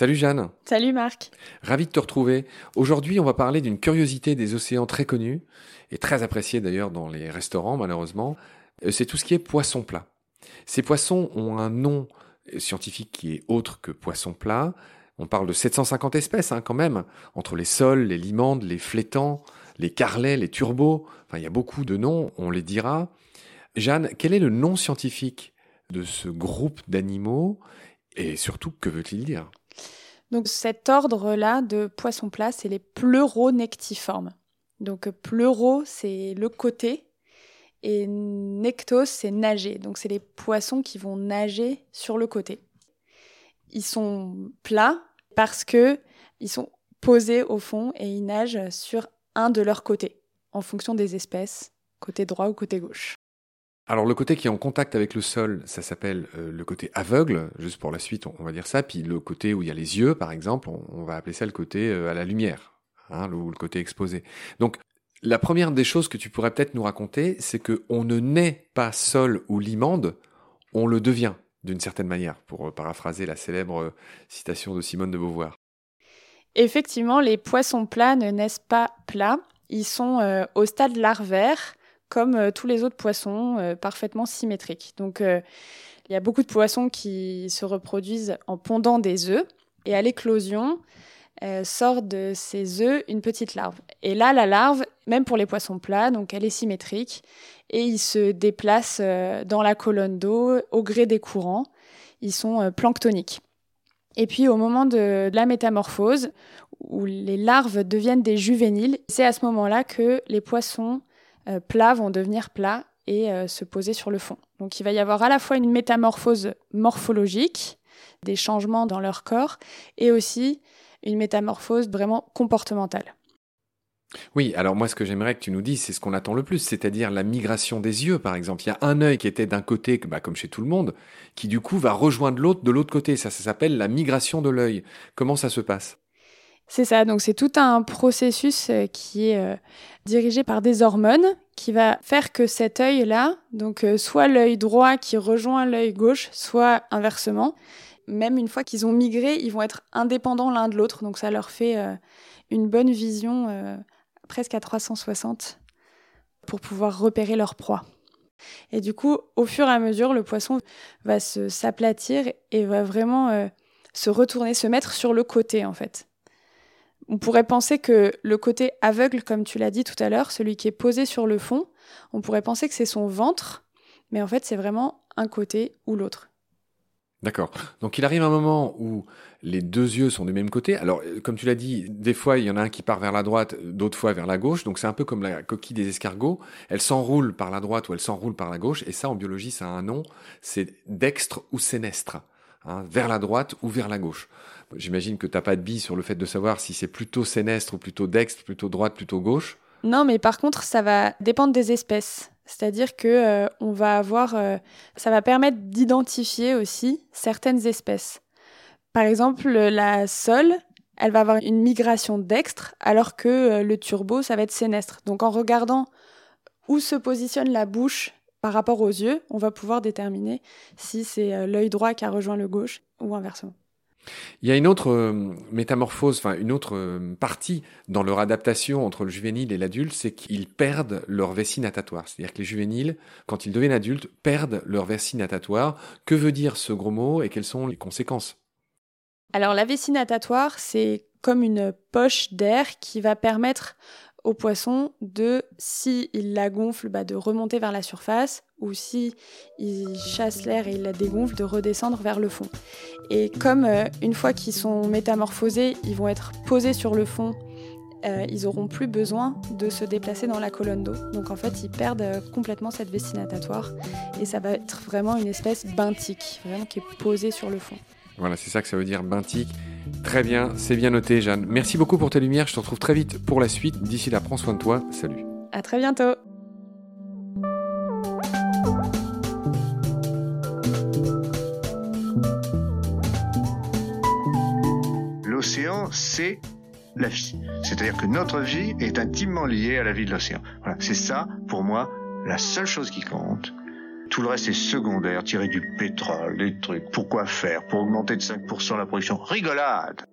Salut Jeanne. Salut Marc. Ravi de te retrouver. Aujourd'hui, on va parler d'une curiosité des océans très connue et très appréciée d'ailleurs dans les restaurants malheureusement. Euh, c'est tout ce qui est poisson plat. Ces poissons ont un nom scientifique qui est autre que poisson plat. On parle de 750 espèces hein, quand même, entre les sols, les limandes, les flétans, les carlets, les turbos. Enfin, il y a beaucoup de noms, on les dira. Jeanne, quel est le nom scientifique de ce groupe d'animaux et surtout que veut-il dire? Donc cet ordre-là de poissons plats, c'est les pleuronectiformes. Donc pleuro, c'est le côté, et nectos, c'est nager. Donc c'est les poissons qui vont nager sur le côté. Ils sont plats parce que ils sont posés au fond et ils nagent sur un de leurs côtés, en fonction des espèces, côté droit ou côté gauche. Alors le côté qui est en contact avec le sol, ça s'appelle euh, le côté aveugle, juste pour la suite on, va dire ça, puis le côté où il y a les yeux par exemple, on, va appeler ça le côté euh, à la lumière, hein, le côté exposé. Donc la première des choses que tu pourrais peut-être nous raconter, c'est que on ne naît pas sol ou limande, on le devient d'une certaine manière, pour euh, paraphraser la célèbre citation de Simone de Beauvoir. Effectivement, les poissons plats ne naissent pas plats, ils sont au stade larvaire, comme euh, tous les autres poissons, euh, parfaitement symétriques. Donc, euh, il y a beaucoup de poissons qui se reproduisent en pondant des œufs, et à l'éclosion, sort de ces œufs une petite larve. Et là, la larve, même pour les poissons plats, donc elle est symétrique, et ils se déplacent dans la colonne d'eau au gré des courants. Ils sont planctoniques. Et puis au moment de, la métamorphose, où les larves deviennent des juvéniles, c'est à ce moment-là que les poissons euh, plats vont devenir plats et euh, se poser sur le fond. Donc il va y avoir à la fois une métamorphose morphologique, des changements dans leur corps, et aussi une métamorphose vraiment comportementale. Oui, alors moi ce que j'aimerais que tu nous dises, c'est ce qu'on attend le plus, c'est-à-dire la migration des yeux par exemple. Il y a un œil qui était d'un côté, bah, comme chez tout le monde, qui du coup va rejoindre l'autre de l'autre côté. Ça, ça s'appelle la migration de l'œil. Comment ça se passe? C'est ça, donc c'est tout un processus euh, qui est euh, dirigé par des hormones qui va faire que cet œil-là, donc euh, soit l'œil droit qui rejoint l'œil gauche, soit inversement, même une fois qu'ils ont migré, ils vont être indépendants l'un de l'autre, donc ça leur fait une bonne vision presque à 360 pour pouvoir repérer leur proie. Et du coup, au fur et à mesure, le poisson va s'aplatir et va vraiment se retourner, se mettre sur le côté en fait. On pourrait penser que le côté aveugle, comme tu l'as dit tout à l'heure, celui qui est posé sur le fond, on pourrait penser que c'est son ventre, mais en fait c'est vraiment un côté ou l'autre. D'accord. Donc il arrive un moment où les deux yeux sont du même côté. Alors, comme tu l'as dit, des fois, il y en a un qui part vers la droite, d'autres fois vers la gauche. Donc c'est un peu comme la coquille des escargots. Elle s'enroule par la droite ou elle s'enroule par la gauche. Et ça, en biologie, ça a un nom. C'est dextre ou sénestre. Hein, vers la droite ou vers la gauche. J'imagine que tu n'as pas de billes sur le fait de savoir si c'est plutôt sénestre ou plutôt dextre, plutôt droite, plutôt gauche. Non, mais par contre, ça va dépendre des espèces. C'est-à-dire que euh, euh, ça va permettre d'identifier aussi certaines espèces. Par exemple, la sole, elle va avoir une migration dextre, alors que euh, le turbo, ça va être sénestre. Donc, en regardant où se positionne la bouche par rapport aux yeux, on va pouvoir déterminer si c'est l'œil droit qui a rejoint le gauche ou inversement. Il y a une autre euh, métamorphose, enfin une autre euh, partie dans leur adaptation entre le juvénile et l'adulte, c'est qu'ils perdent leur vessie natatoire. C'est-à-dire que les juvéniles, quand ils deviennent adultes, perdent leur vessie natatoire. Que veut dire ce gros mot et quelles sont les conséquences? Alors la vessie natatoire, c'est comme une poche d'air qui va permettre au poisson de, si il la gonfle, bah, de remonter vers la surface, ou si il chasse l'air et il la dégonfle, de redescendre vers le fond. Et comme euh, une fois qu'ils sont métamorphosés, ils vont être posés sur le fond, euh, ils auront plus besoin de se déplacer dans la colonne d'eau. Donc en fait, ils perdent euh, complètement cette vessie natatoire et ça va être vraiment une espèce benthique, vraiment qui est posée sur le fond. Voilà, c'est ça que ça veut dire benthique. Très bien, c'est bien noté, Jeanne. Merci beaucoup pour tes lumières. Je te retrouve très vite pour la suite. D'ici là, prends soin de toi. Salut. À très bientôt. L'océan, c'est la vie. C'est-à-dire que notre vie est intimement liée à la vie de l'océan. Voilà, c'est ça, pour moi, la seule chose qui compte. Tout le reste est secondaire, tirer du pétrole, des trucs. Pourquoi faire? Pour augmenter de 5% la production. Rigolade